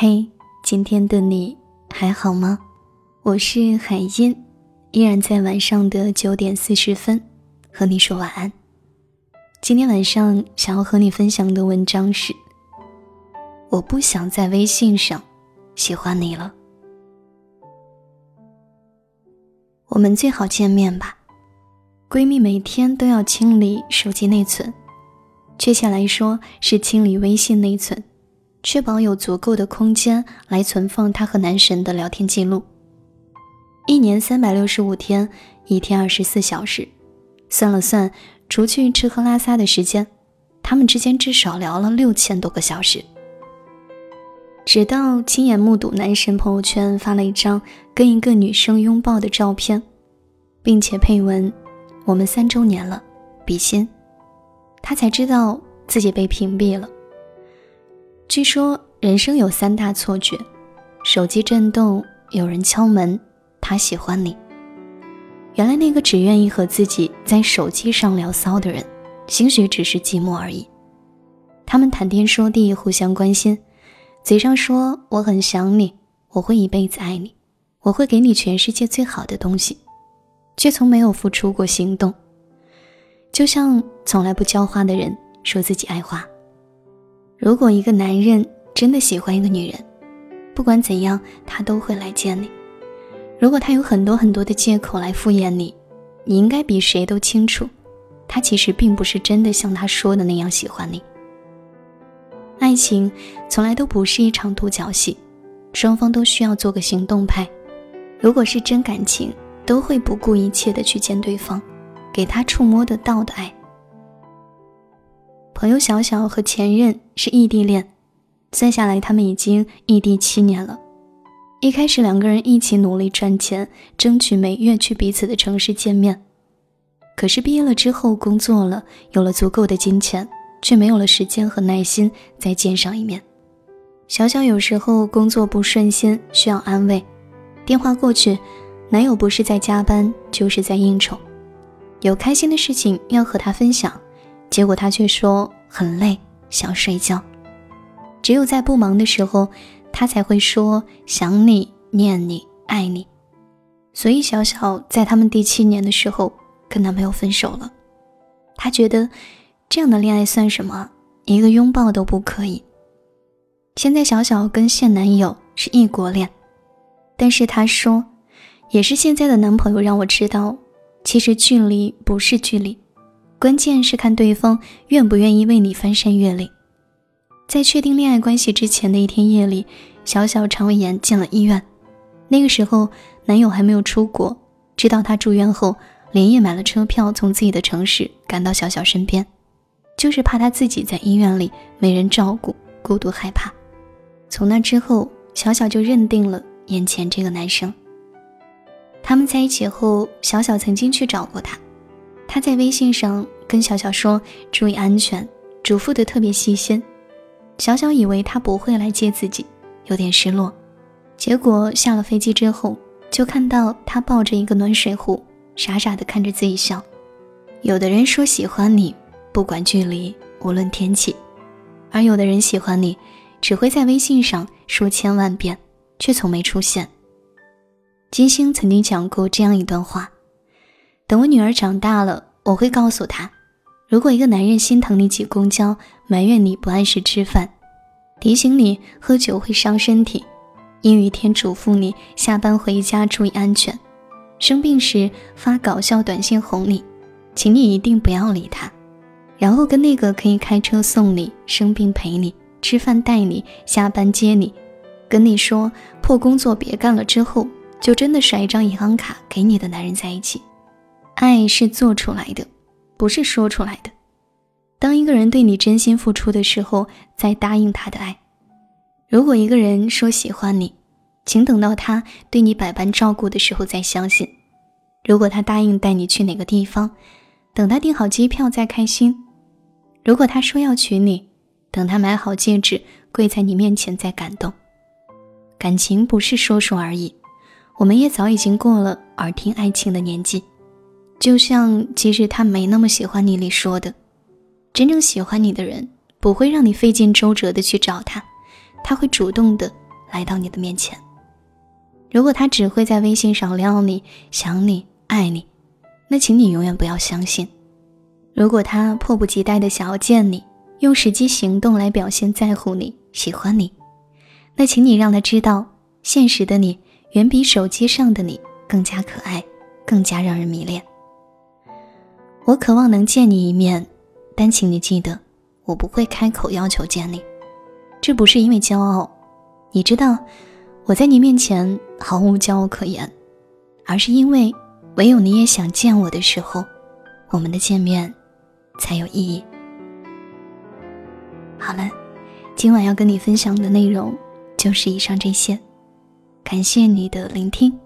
嘿，今天的你还好吗？我是海音，依然在晚上的九点四十分和你说晚安。今天晚上想要和你分享的文章是：我不想在微信上喜欢你了。我们最好见面吧。闺蜜每天都要清理手机内存，确切来说是清理微信内存，确保有足够的空间来存放她和男神的聊天记录。一年三百六十五天，一天二十四小时，算了算，除去吃喝拉撒的时间，他们之间至少聊了六千多个小时。直到亲眼目睹男神朋友圈发了一张跟一个女生拥抱的照片，并且配文。我们三周年了，比心，他才知道自己被屏蔽了。据说人生有三大错觉：手机震动，有人敲门，他喜欢你。原来那个只愿意和自己在手机上聊骚的人，兴许只是寂寞而已。他们谈天说地，互相关心，嘴上说我很想你，我会一辈子爱你，我会给你全世界最好的东西。却从没有付出过行动，就像从来不浇花的人说自己爱花。如果一个男人真的喜欢一个女人，不管怎样，他都会来见你。如果他有很多很多的借口来敷衍你，你应该比谁都清楚，他其实并不是真的像他说的那样喜欢你。爱情从来都不是一场独角戏，双方都需要做个行动派。如果是真感情。都会不顾一切的去见对方，给他触摸得到的爱。朋友小小和前任是异地恋，算下来他们已经异地七年了。一开始两个人一起努力赚钱，争取每月去彼此的城市见面。可是毕业了之后工作了，有了足够的金钱，却没有了时间和耐心再见上一面。小小有时候工作不顺心，需要安慰，电话过去。男友不是在加班，就是在应酬，有开心的事情要和他分享，结果他却说很累，想睡觉。只有在不忙的时候，他才会说想你、念你、爱你。所以小小在他们第七年的时候跟男朋友分手了。他觉得这样的恋爱算什么？一个拥抱都不可以。现在小小跟现男友是异国恋，但是他说。也是现在的男朋友让我知道，其实距离不是距离，关键是看对方愿不愿意为你翻山越岭。在确定恋爱关系之前的一天夜里，小小肠胃炎进了医院。那个时候，男友还没有出国，知道她住院后，连夜买了车票从自己的城市赶到小小身边，就是怕她自己在医院里没人照顾，孤独害怕。从那之后，小小就认定了眼前这个男生。他们在一起后，小小曾经去找过他，他在微信上跟小小说注意安全，嘱咐的特别细心。小小以为他不会来接自己，有点失落。结果下了飞机之后，就看到他抱着一个暖水壶，傻傻的看着自己笑。有的人说喜欢你，不管距离，无论天气；而有的人喜欢你，只会在微信上说千万遍，却从没出现。金星曾经讲过这样一段话：等我女儿长大了，我会告诉她，如果一个男人心疼你挤公交，埋怨你不按时吃饭，提醒你喝酒会伤身体，阴雨天嘱咐你下班回家注意安全，生病时发搞笑短信哄你，请你一定不要理他，然后跟那个可以开车送你、生病陪你、吃饭带你、下班接你、跟你说破工作别干了之后。就真的甩一张银行卡给你的男人在一起，爱是做出来的，不是说出来的。当一个人对你真心付出的时候，再答应他的爱。如果一个人说喜欢你，请等到他对你百般照顾的时候再相信。如果他答应带你去哪个地方，等他订好机票再开心。如果他说要娶你，等他买好戒指跪在你面前再感动。感情不是说说而已。我们也早已经过了耳听爱情的年纪，就像其实他没那么喜欢你里说的，真正喜欢你的人不会让你费尽周折的去找他，他会主动的来到你的面前。如果他只会在微信上撩你、想你、爱你，那请你永远不要相信。如果他迫不及待的想要见你，用实际行动来表现在乎你、喜欢你，那请你让他知道，现实的你远比手机上的你更加可爱，更加让人迷恋。我渴望能见你一面，但请你记得，我不会开口要求见你，这不是因为骄傲，你知道。我在你面前毫无骄傲可言，而是因为唯有你也想见我的时候，我们的见面才有意义。好了，今晚要跟你分享的内容就是以上这些，感谢你的聆听，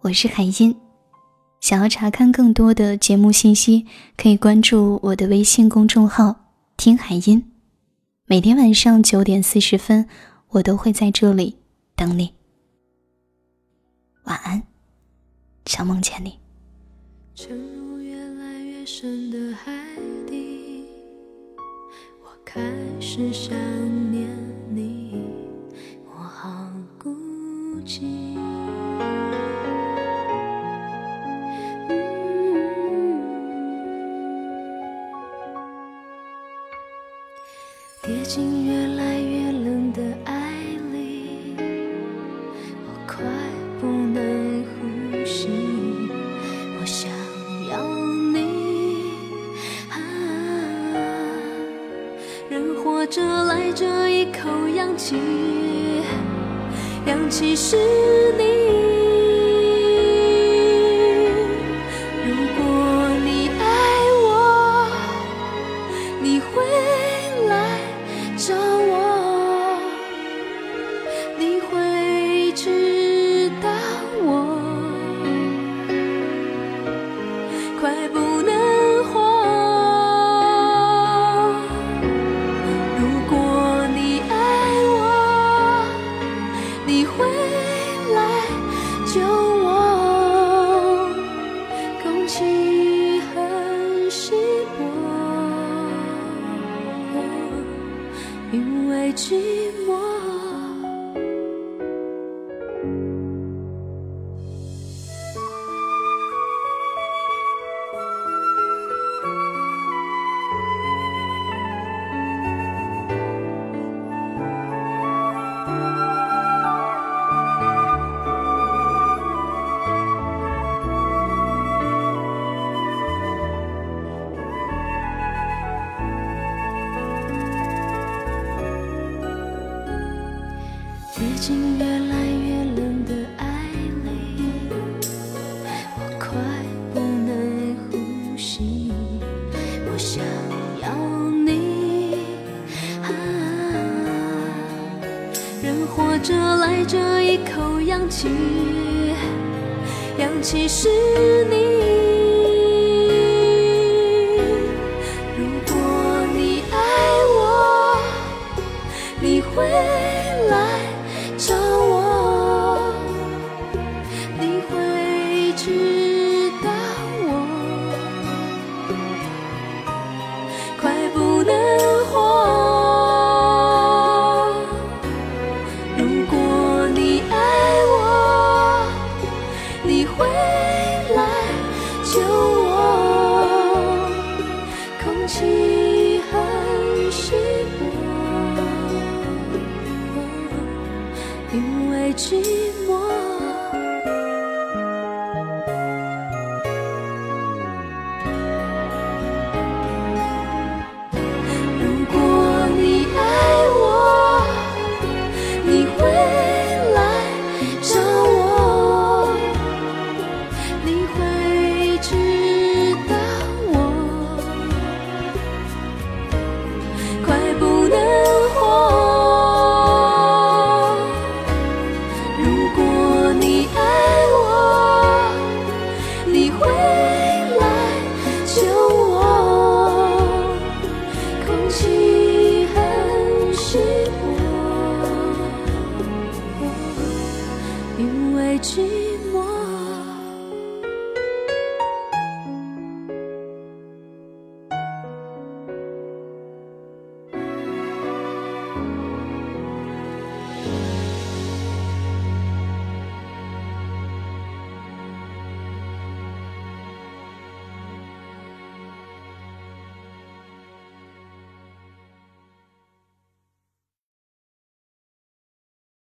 我是海音。想要查看更多的节目信息，可以关注我的微信公众号“听海音”，每天晚上九点四十分，我都会在这里。等你，晚安，想梦见你。沉入越来越深的海底，我开始想念你，我好孤寂。跌进越来越冷的爱里我快不能呼吸我想要你啊人活着赖着一口氧气氧气是你很寂寞因为寂寞。最近越来越冷的爱里我快不能呼吸我想要你。啊人活着赖着一口氧气氧气是你去。